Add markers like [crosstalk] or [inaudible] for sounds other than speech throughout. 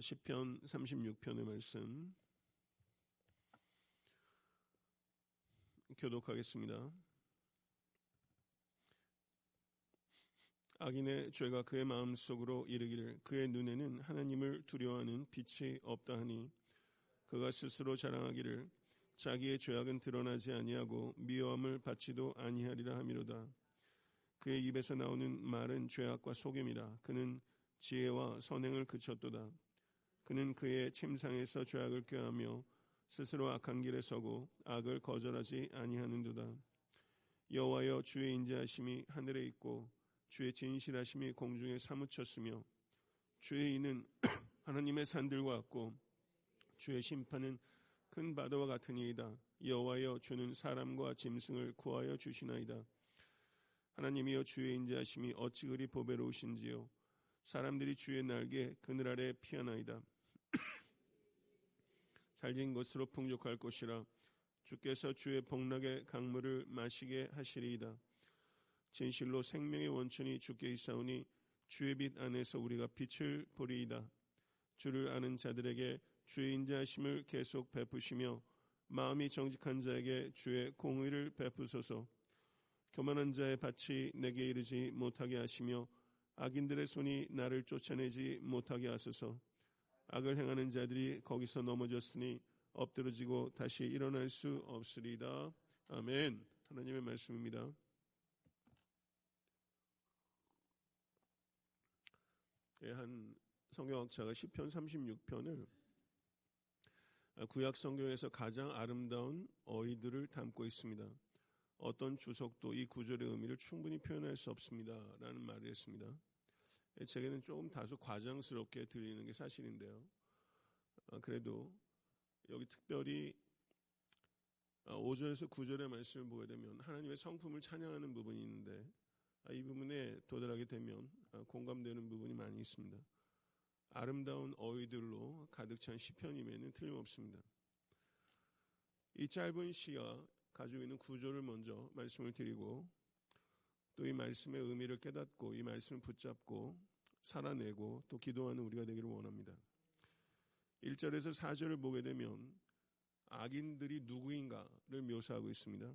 10편 36편의 말씀 교독하겠습니다. 악인의 죄가 그의 마음속으로 이르기를 그의 눈에는 하나님을 두려워하는 빛이 없다 하니 그가 스스로 자랑하기를 자기의 죄악은 드러나지 아니하고 미워함을 받지도 아니하리라 하미로다. 그의 입에서 나오는 말은 죄악과 속임이라 그는 지혜와 선행을 그쳤도다. 그는 그의 침상에서 죄악을 꾀하며 스스로 악한 길에 서고 악을 거절하지 아니하는도다. 여호와여 주의 인자하심이 하늘에 있고 주의 진실하심이 공중에 사무쳤으며 주의 이는 [clears throat] 하나님의 산들과 같고 주의 심판은 큰 바다와 같으니이다. 여호와여 주는 사람과 짐승을 구하여 주시나이다. 하나님이여 주의 인자하심이 어찌 그리 보배로우신지요. 사람들이 주의 날개 그늘 아래 피하나이다. 살진 것으로 풍족할 것이라 주께서 주의 복락의 강물을 마시게 하시리이다. 진실로 생명의 원천이 주께 있사오니 주의 빛 안에서 우리가 빛을 보리이다. 주를 아는 자들에게 주의 인자하심을 계속 베푸시며 마음이 정직한 자에게 주의 공의를 베푸소서. 교만한 자의 밭이 내게 이르지 못하게 하시며 악인들의 손이 나를 쫓아내지 못하게 하소서. 악을 행하는 자들이 거기서 넘어졌으니 엎드러지고 다시 일어날 수 없으리다. 아멘. 하나님의 말씀입니다. 예, 한 성경학자가 10편 36편을 구약 성경에서 가장 아름다운 어휘들을 담고 있습니다. 어떤 주석도 이 구절의 의미를 충분히 표현할 수 없습니다. 라는 말을 했습니다. 제게는 조금 다소 과장스럽게 들리는 게 사실인데요. 아, 그래도 여기 특별히 5절에서 아, 9절의 말씀을 보게 되면 하나님의 성품을 찬양하는 부분이 있는데 아, 이 부분에 도달하게 되면 공감되는 부분이 많이 있습니다. 아름다운 어휘들로 가득 찬 시편임에는 틀림없습니다. 이 짧은 시가 가지고 있는 구조를 먼저 말씀을 드리고 또 이 말씀의 의미를 깨닫고 이 말씀을 붙잡고 살아내고 또 기도하는 우리가 되기를 원합니다. 1절에서 4절을 보게 되면 악인들이 누구인가를 묘사하고 있습니다.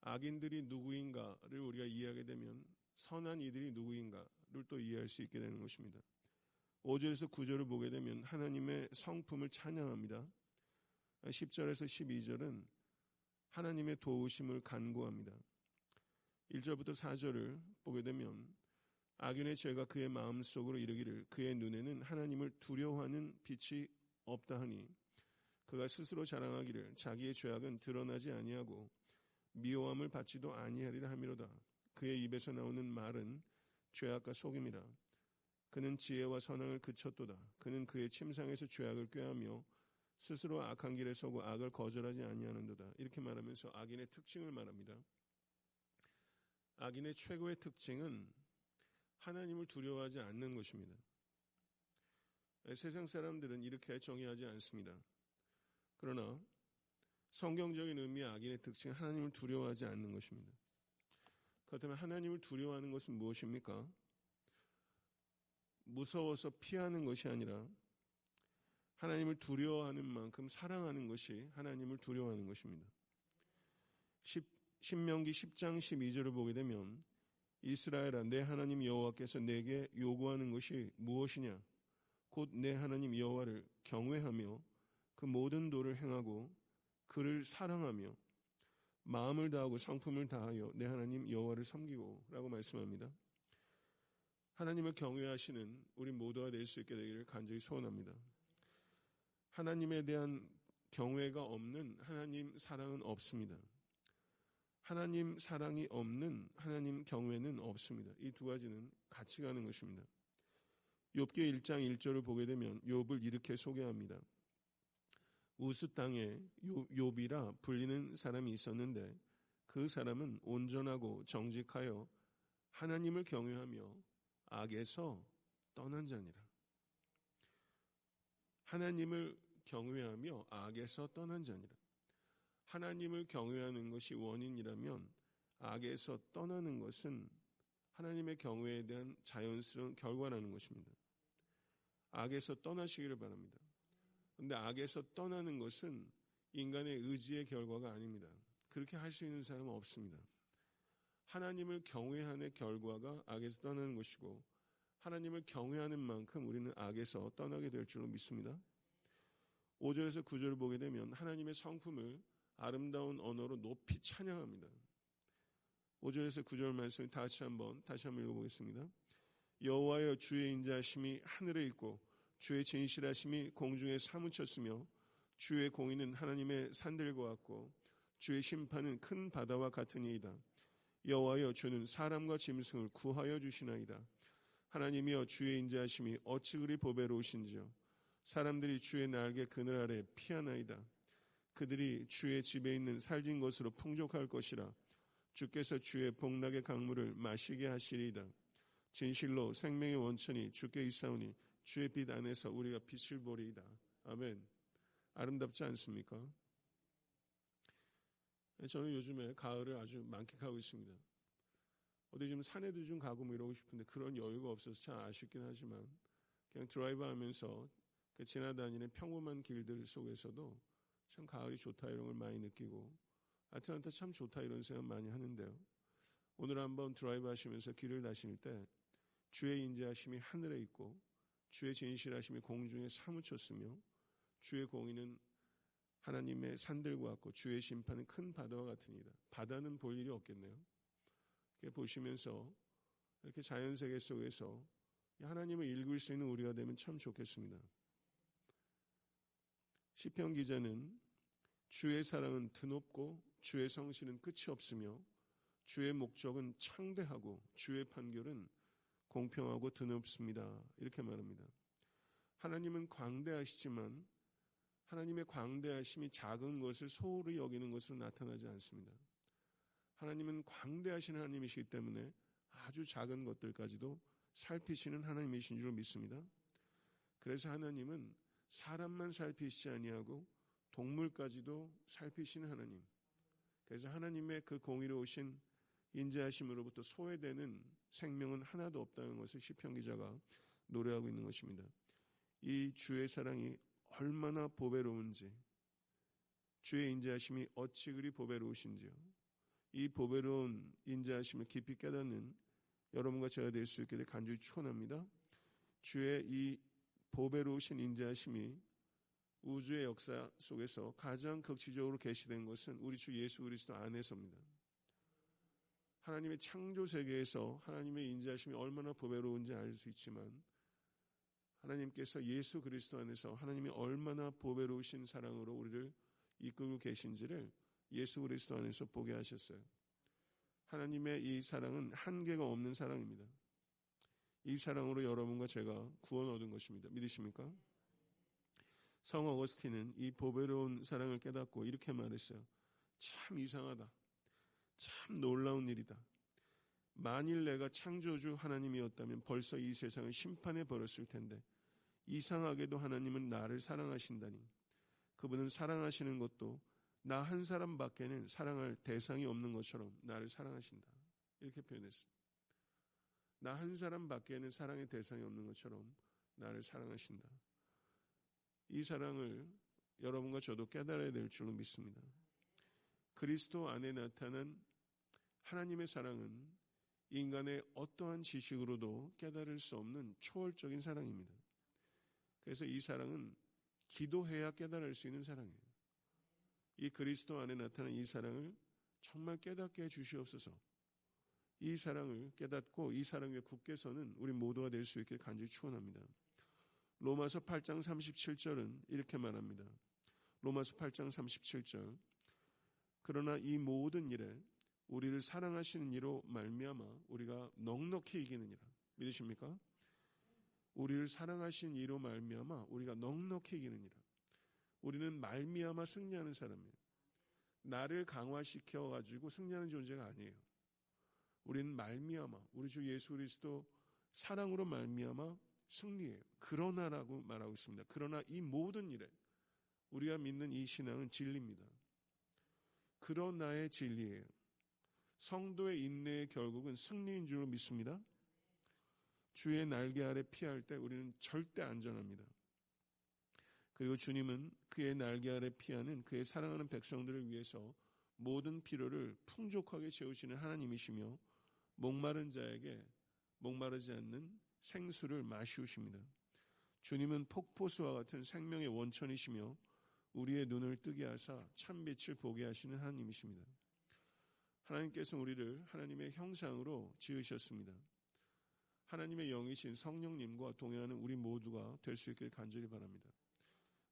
악인들이 누구인가를 우리가 이해하게 되면 선한 이들이 누구인가를 또 이해할 수 있게 되는 것입니다. 5절에서 9절을 보게 되면 하나님의 성품을 찬양합니다. 10절에서 12절은 하나님의 도우심을 간구합니다. 1절부터 4절을 보게 되면 악인의 죄가 그의 마음속으로 이르기를 그의 눈에는 하나님을 두려워하는 빛이 없다 하니 그가 스스로 자랑하기를 자기의 죄악은 드러나지 아니하고 미워함을 받지도 아니하리라 함이로다. 그의 입에서 나오는 말은 죄악과 속임이라. 그는 지혜와 선행을 그쳤도다. 그는 그의 침상에서 죄악을 꾀하며 스스로 악한 길에 서고 악을 거절하지 아니하는도다. 이렇게 말하면서 악인의 특징을 말합니다. 악인의 최고의 특징은 하나님을 두려워하지 않는 것입니다. 세상 사람들은 이렇게 정의하지 않습니다. 그러나 성경적인 의미의 악인의 특징은 하나님을 두려워하지 않는 것입니다. 그렇다면 하나님을 두려워하는 것은 무엇입니까? 무서워서 피하는 것이 아니라 하나님을 두려워하는 만큼 사랑하는 것이 하나님을 두려워하는 것입니다. 10, 신명기 10장 12절을 보게 되면 이스라엘아 내 하나님 여호와께서 내게 요구하는 것이 무엇이냐 곧 내 하나님 여호와를 경외하며 그 모든 도를 행하고 그를 사랑하며 마음을 다하고 성품을 다하여 내 하나님 여호와를 섬기고라고 말씀합니다. 하나님을 경외하시는 우리 모두가 될 수 있게 되기를 간절히 소원합니다. 하나님에 대한 경외가 없는 하나님 사랑은 없습니다. 하나님 사랑이 없는 하나님 경외는 없습니다. 이 두 가지는 같이 가는 것입니다. 욥기 1장 1절을 보게 되면 욥을 이렇게 소개합니다. 우스 땅에 욥이라 불리는 사람이 있었는데 그 사람은 온전하고 정직하여 하나님을 경외하며 악에서 떠난 자니라. 하나님을 경외하며 악에서 떠난 자니라. 하나님을 경외하는 것이 원인이라면 악에서 떠나는 것은 하나님의 경외에 대한 자연스러운 결과라는 것입니다. 악에서 떠나시기를 바랍니다. 근데 악에서 떠나는 것은 인간의 의지의 결과가 아닙니다. 그렇게 할 수 있는 사람은 없습니다. 하나님을 경외하는 결과가 악에서 떠나는 것이고 하나님을 경외하는 만큼 우리는 악에서 떠나게 될 줄로 믿습니다. 5절에서 9절을 보게 되면 하나님의 성품을 아름다운 언어로 높이 찬양합니다. 5절에서 9절 말씀을 다시 한번 다시 한번 읽어보겠습니다. 여호와여 주의 인자하심이 하늘에 있고 주의 진실하심이 공중에 사무쳤으며 주의 공의는 하나님의 산들과 같고 주의 심판은 큰 바다와 같으니이다. 여호와여 주는 사람과 짐승을 구하여 주시나이다. 하나님이여 주의 인자하심이 어찌 그리 보배로우신지요. 사람들이 주의 날개 그늘 아래 피하나이다. 그들이 주의 집에 있는 살진 것으로 풍족할 것이라. 주께서 주의 복락의 강물을 마시게 하시리이다. 진실로 생명의 원천이 주께 있사오니 주의 빛 안에서 우리가 빛을 보리이다. 아멘. 아름답지 않습니까? 저는 요즘에 가을을 아주 만끽하고 있습니다. 어디 좀 산에도 좀 가고 뭐 이러고 싶은데 그런 여유가 없어서 참 아쉽긴 하지만 그냥 드라이브 하면서 그 지나다니는 평범한 길들 속에서도 참 가을이 좋다 이런 걸 많이 느끼고 아틀란타 참 좋다 이런 생각 많이 하는데요. 오늘 한번 드라이브 하시면서 길을 다실 때 주의 인자하심이 하늘에 있고 주의 진실하심이 공중에 사무쳤으며 주의 공의는 하나님의 산들과 같고 주의 심판은 큰 바다와 같으니다. 바다는 볼 일이 없겠네요. 보시면서 이렇게 자연 세계 속에서 하나님을 읽을 수 있는 우리가 되면 참 좋겠습니다. 시편 기자는 주의 사랑은 드높고 주의 성실은 끝이 없으며 주의 목적은 창대하고 주의 판결은 공평하고 드높습니다. 이렇게 말합니다. 하나님은 광대하시지만 하나님의 광대하심이 작은 것을 소홀히 여기는 것으로 나타나지 않습니다. 하나님은 광대하신 하나님이시기 때문에 아주 작은 것들까지도 살피시는 하나님이신 줄 믿습니다. 그래서 하나님은 사람만 살피시지 아니하고 동물까지도 살피시는 하나님. 그래서 하나님의 그 공의로우신 인자하심으로부터 소외되는 생명은 하나도 없다는 것을 시편 기자가 노래하고 있는 것입니다. 이 주의 사랑이 얼마나 보배로운지, 주의 인자하심이 어찌 그리 보배로우신지요. 이 보배로운 인자하심을 깊이 깨닫는 여러분과 제가 될 수 있게 될 간절히 축원합니다. 주의 이 보배로우신 인자하심이 우주의 역사 속에서 가장 극치적으로 계시된 것은 우리 주 예수 그리스도 안에서입니다. 하나님의 창조 세계에서 하나님의 인자하심이 얼마나 보배로운지 알 수 있지만 하나님께서 예수 그리스도 안에서 하나님이 얼마나 보배로우신 사랑으로 우리를 이끌고 계신지를 예수 그리스도 안에서 보게 하셨어요. 하나님의 이 사랑은 한계가 없는 사랑입니다. 이 사랑으로 여러분과 제가 구원 얻은 것입니다. 믿으십니까? 성 어거스틴은 이 보배로운 사랑을 깨닫고 이렇게 말했어요. 참 이상하다. 참 놀라운 일이다. 만일 내가 창조주 하나님이었다면 벌써 이 세상을 심판해 버렸을 텐데 이상하게도 하나님은 나를 사랑하신다니 그분은 사랑하시는 것도 나 한 사람밖에는 사랑할 대상이 없는 것처럼 나를 사랑하신다. 이렇게 표현했습니다. 나 한 사람 밖에는 사랑의 대상이 없는 것처럼 나를 사랑하신다. 이 사랑을 여러분과 저도 깨달아야 될 줄로 믿습니다. 그리스도 안에 나타난 하나님의 사랑은 인간의 어떠한 지식으로도 깨달을 수 없는 초월적인 사랑입니다. 그래서 이 사랑은 기도해야 깨달을 수 있는 사랑이에요. 이 그리스도 안에 나타난 이 사랑을 정말 깨닫게 해 주시옵소서. 이 사랑을 깨닫고 이 사랑 에 굳게 서는 우리 모두가 될 수 있게 간절히 축원합니다. 로마서 8장 37절은 이렇게 말합니다. 로마서 8장 37절. 그러나 이 모든 일에 우리를 사랑하시는 이로 말미암아 우리가 넉넉히 이기느니라. 믿으십니까? 우리를 사랑하신 이로 말미암아 우리가 넉넉히 이기느니라. 우리는 말미암아 승리하는 사람이에요. 나를 강화시켜 가지고 승리하는 존재가 아니에요. 우리는 말미암아 우리 주 예수 그리스도 사랑으로 말미암아 승리예요. 그러나라고 말하고 있습니다. 그러나 이 모든 일에 우리가 믿는 이 신앙은 진리입니다. 그러나의 진리예요. 성도의 인내의 결국은 승리인 줄 믿습니다. 주의 날개 아래 피할 때 우리는 절대 안전합니다. 그리고 주님은 그의 날개 아래 피하는 그의 사랑하는 백성들을 위해서 모든 필요를 풍족하게 채우시는 하나님이시며 목마른 자에게 목마르지 않는 생수를 마시우십니다. 주님은 폭포수와 같은 생명의 원천이시며 우리의 눈을 뜨게 하사 참빛을 보게 하시는 하나님이십니다. 하나님께서 우리를 하나님의 형상으로 지으셨습니다. 하나님의 영이신 성령님과 동행하는 우리 모두가 될 수 있길 간절히 바랍니다.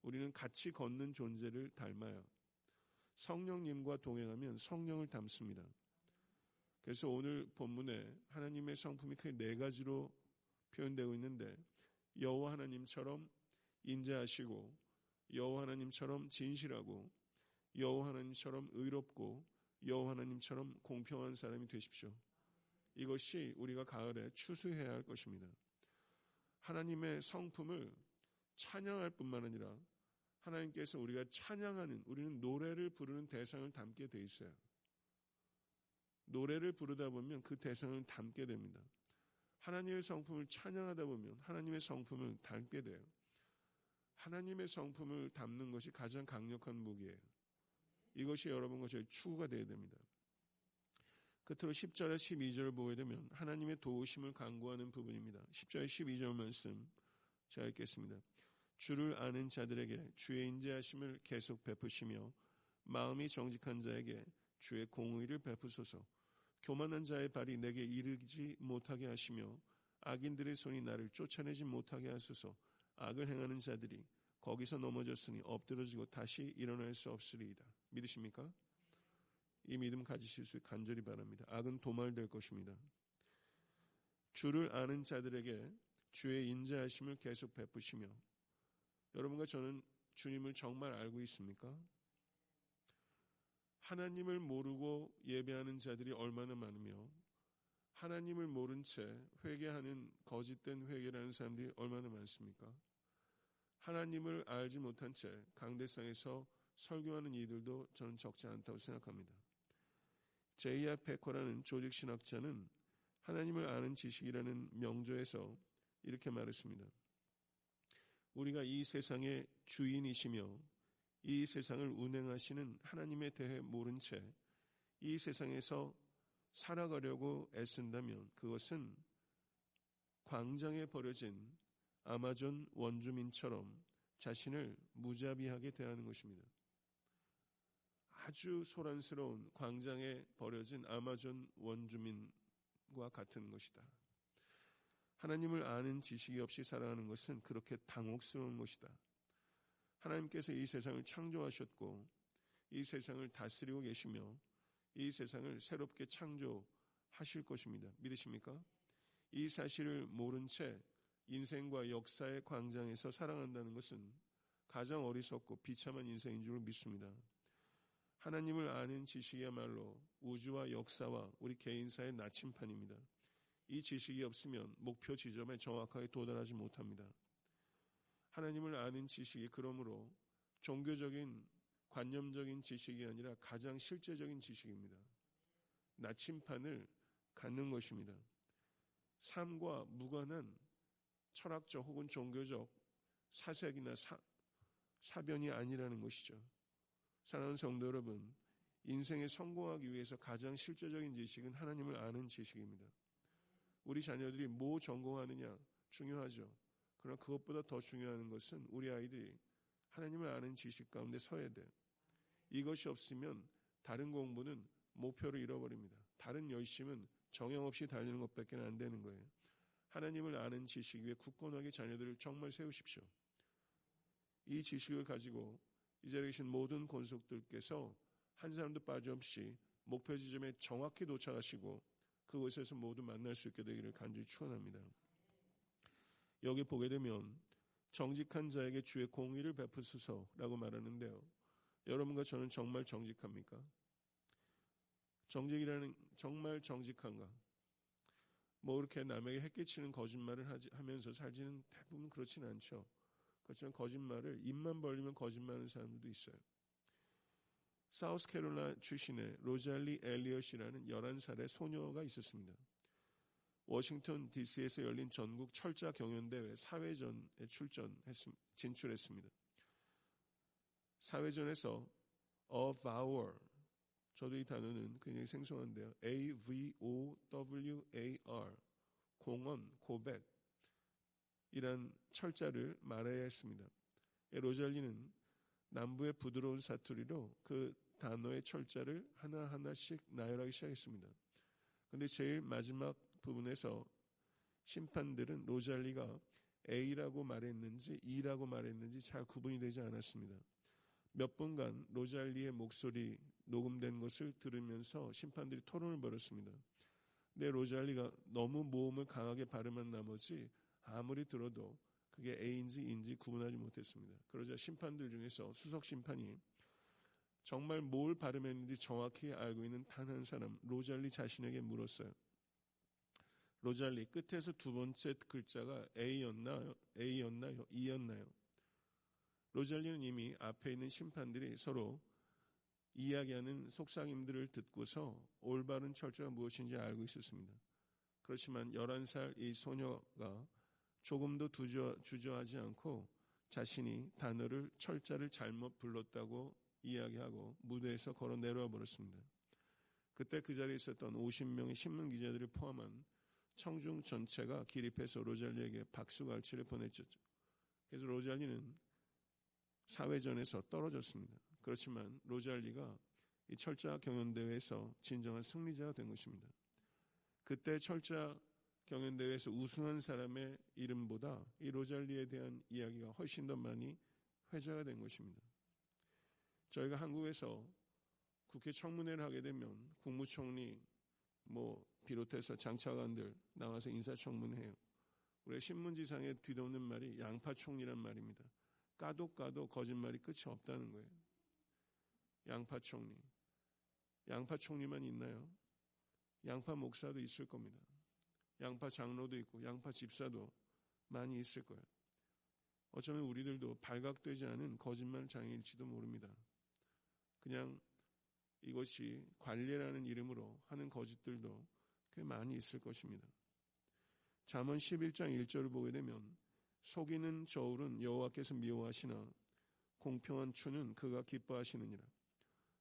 우리는 같이 걷는 존재를 닮아요. 성령님과 동행하면 성령을 닮습니다. 그래서 오늘 본문에 하나님의 성품이 크게 네 가지로 표현되고 있는데 여호와 하나님처럼 인자하시고 여호와 하나님처럼 진실하고 여호와 하나님처럼 의롭고 여호와 하나님처럼 공평한 사람이 되십시오. 이것이 우리가 가을에 추수해야 할 것입니다. 하나님의 성품을 찬양할 뿐만 아니라 하나님께서 우리가 찬양하는 우리는 노래를 부르는 대상을 담게 돼 있어요. 노래를 부르다 보면 그 대상을 담게 됩니다. 하나님의 성품을 찬양하다 보면 하나님의 성품을 담게 돼요. 하나님의 성품을 담는 것이 가장 강력한 무기예요. 이것이 여러분과 저희 추구가 되어야 됩니다. 끝으로 10절에 12절을 보게 되면 하나님의 도우심을 강구하는 부분입니다. 10절에 12절 말씀 제가 읽겠습니다. 주를 아는 자들에게 주의 인자하심을 계속 베푸시며 마음이 정직한 자에게 주의 공의를 베푸소서. 교만한 자의 발이 내게 이르지 못하게 하시며 악인들의 손이 나를 쫓아내지 못하게 하소서. 악을 행하는 자들이 거기서 넘어졌으니 엎드러지고 다시 일어날 수 없으리이다. 믿으십니까? 이 믿음 가지실 수 간절히 바랍니다. 악은 도말될 것입니다. 주를 아는 자들에게 주의 인자하심을 계속 베푸시며 여러분과 저는 주님을 정말 알고 있습니까? 하나님을 모르고 예배하는 자들이 얼마나 많으며 하나님을 모른 채 회개하는 거짓된 회개라는 사람들이 얼마나 많습니까? 하나님을 알지 못한 채 강대상에서 설교하는 이들도 저는 적지 않다고 생각합니다. 제이아 페커라는 조직 신학자는 하나님을 아는 지식이라는 명조에서 이렇게 말했습니다. 우리가 이 세상의 주인이시며 이 세상을 운행하시는 하나님에 대해 모른 채 이 세상에서 살아가려고 애쓴다면 그것은 광장에 버려진 아마존 원주민처럼 자신을 무자비하게 대하는 것입니다. 아주 소란스러운 광장에 버려진 아마존 원주민과 같은 것이다. 하나님을 아는 지식이 없이 살아가는 것은 그렇게 당혹스러운 것이다. 하나님께서 이 세상을 창조하셨고 이 세상을 다스리고 계시며 이 세상을 새롭게 창조하실 것입니다. 믿으십니까? 이 사실을 모른 채 인생과 역사의 광장에서 살아간다는 것은 가장 어리석고 비참한 인생인 줄 믿습니다. 하나님을 아는 지식이야말로 우주와 역사와 우리 개인사의 나침판입니다. 이 지식이 없으면 목표 지점에 정확하게 도달하지 못합니다. 하나님을 아는 지식이 그러므로 종교적인 관념적인 지식이 아니라 가장 실제적인 지식입니다. 나침판을 갖는 것입니다. 삶과 무관한 철학적 혹은 종교적 사색이나 사, 사변이 아니라는 것이죠. 사랑하는 성도 여러분, 인생에 성공하기 위해서 가장 실제적인 지식은 하나님을 아는 지식입니다. 우리 자녀들이 뭐 전공하느냐 중요하죠. 그러나 그것보다 더 중요한 것은 우리 아이들이 하나님을 아는 지식 가운데 서야 돼요. 이것이 없으면 다른 공부는 목표를 잃어버립니다. 다른 열심은 정형 없이 달리는 것밖에 안 되는 거예요. 하나님을 아는 지식 위에 굳건하게 자녀들을 정말 세우십시오. 이 지식을 가지고 이 자리에 계신 모든 권속들께서 한 사람도 빠짐없이 목표 지점에 정확히 도착하시고 그곳에서 모두 만날 수 있게 되기를 간절히 축원합니다. 여기 보게 되면 정직한 자에게 주의 공의를 베푸소서라고 말하는데요. 여러분과 저는 정말 정직합니까? 정직이라는 정말 정직한가? 뭐 이렇게 남에게 해끼치는 거짓말을 하지, 하면서 살지는 대부분 그렇지는 않죠. 그렇지만 거짓말을 입만 벌리면 거짓말하는 사람들도 있어요. 사우스캐롤라 출신의 로잘리 엘리엇이라는 11살의 소녀가 있었습니다. 워싱턴 DC에서 열린 전국 철자 경연대회 사회전에 출전했 진출했습니다. 사회전에서 a vower 저도 이 단어는 굉장히 생소한데요. A V O W A R 공언 고백 이란 철자를 말해야 했습니다. 로잘리는 남부의 부드러운 사투리로 그 단어의 철자를 하나하나씩 나열하기 시작했습니다. 근데 제일 마지막 부분에서 심판들은 로잘리가 A라고 말했는지 E라고 말했는지 잘 구분이 되지 않았습니다. 몇 분간 로잘리의 목소리 녹음된 것을 들으면서 심판들이 토론을 벌였습니다. 근데 로잘리가 너무 모음을 강하게 발음한 나머지 아무리 들어도 그게 A인지 E인지 구분하지 못했습니다. 그러자 심판들 중에서 수석 심판이 정말 뭘 발음했는지 정확히 알고 있는 단 한 사람 로잘리 자신에게 물었어요. 로잘리 끝에서 두 번째 글자가 A였나요? A였나요? E였나요? 로잘리는 이미 앞에 있는 심판들이 서로 이야기하는 속삭임들을 듣고서 올바른 철저가 무엇인지 알고 있었습니다. 그렇지만 11살 이 소녀가 조금도 주저, 주저하지 않고 자신이 단어를 철자를 잘못 불렀다고 이야기하고 무대에서 걸어 내려와 버렸습니다. 그때 그 자리에 있었던 50명의 신문 기자들을 포함한 청중 전체가 기립해서 로잘리에게 박수갈채를 보냈죠. 그래서 로잘리는 사회전에서 떨어졌습니다. 그렇지만 로잘리가 이 철자 경연대회에서 진정한 승리자가 된 것입니다. 그때 철자 경연대회에서 우승한 사람의 이름보다 이 로잘리에 대한 이야기가 훨씬 더 많이 회자가 된 것입니다. 저희가 한국에서 국회 청문회를 하게 되면 국무총리 뭐 비롯해서 장차관들 나와서 인사청문회해요. 우리 신문지상에 뒤덮는 말이 양파총리란 말입니다. 까도 까도 거짓말이 끝이 없다는 거예요. 양파총리. 양파총리만 있나요? 양파 목사도 있을 겁니다. 양파 장로도 있고 양파 집사도 많이 있을 거예요. 어쩌면 우리들도 발각되지 않은 거짓말 장애일지도 모릅니다. 그냥 이것이 관례라는 이름으로 하는 거짓들도 꽤 많이 있을 것입니다. 잠언 11장 1절을 보게 되면 속이는 저울은 여호와께서 미워하시나 공평한 추는 그가 기뻐하시느니라.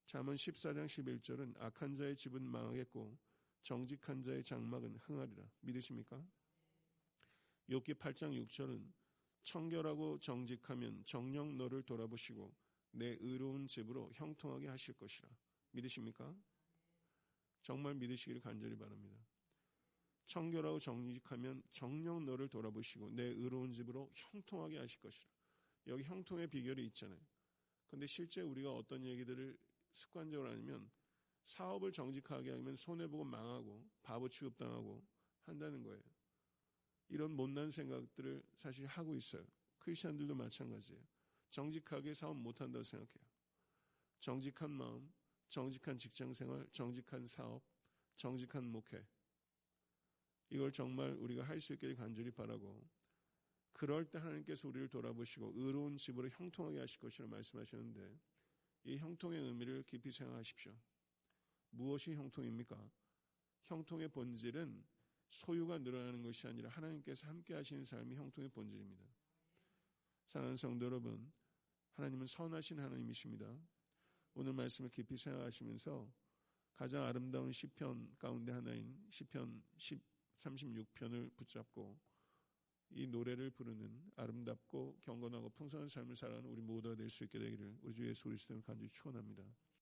잠언 14장 11절은 악한 자의 집은 망하겠고 정직한 자의 장막은 흥하리라. 믿으십니까? 욥기 8장 6절은 청결하고 정직하면 정령 너를 돌아보시고 내 의로운 집으로 형통하게 하실 것이라. 믿으십니까? 정말 믿으시기를 간절히 바랍니다. 청결하고 정직하면 정령 너를 돌아보시고 내 의로운 집으로 형통하게 하실 것이라. 여기 형통의 비결이 있잖아요. 근데 실제 우리가 어떤 얘기들을 습관적으로 하면 사업을 정직하게 하면 손해보고 망하고 바보 취급당하고 한다는 거예요. 이런 못난 생각들을 사실 하고 있어요. 크리스천들도 마찬가지예요. 정직하게 사업 못한다고 생각해요. 정직한 마음, 정직한 직장 생활, 정직한 사업, 정직한 목회. 이걸 정말 우리가 할 수 있기를 간절히 바라고 그럴 때 하나님께서 우리를 돌아보시고 의로운 집으로 형통하게 하실 것이라 말씀하셨는데 이 형통의 의미를 깊이 생각하십시오. 무엇이 형통입니까? 형통의 본질은 소유가 늘어나는 것이 아니라 하나님께서 함께 하시는 삶이 형통의 본질입니다. 사랑하는 성도 여러분, 하나님은 선하신 하나님이십니다. 오늘 말씀을 깊이 생각하시면서 가장 아름다운 시편 가운데 하나인 시편 36편을 붙잡고 이 노래를 부르는 아름답고 경건하고 풍성한 삶을 살아가는 우리 모두가 될 수 있게 되기를 우리 주 예수 그리스도를 간절히 축원합니다.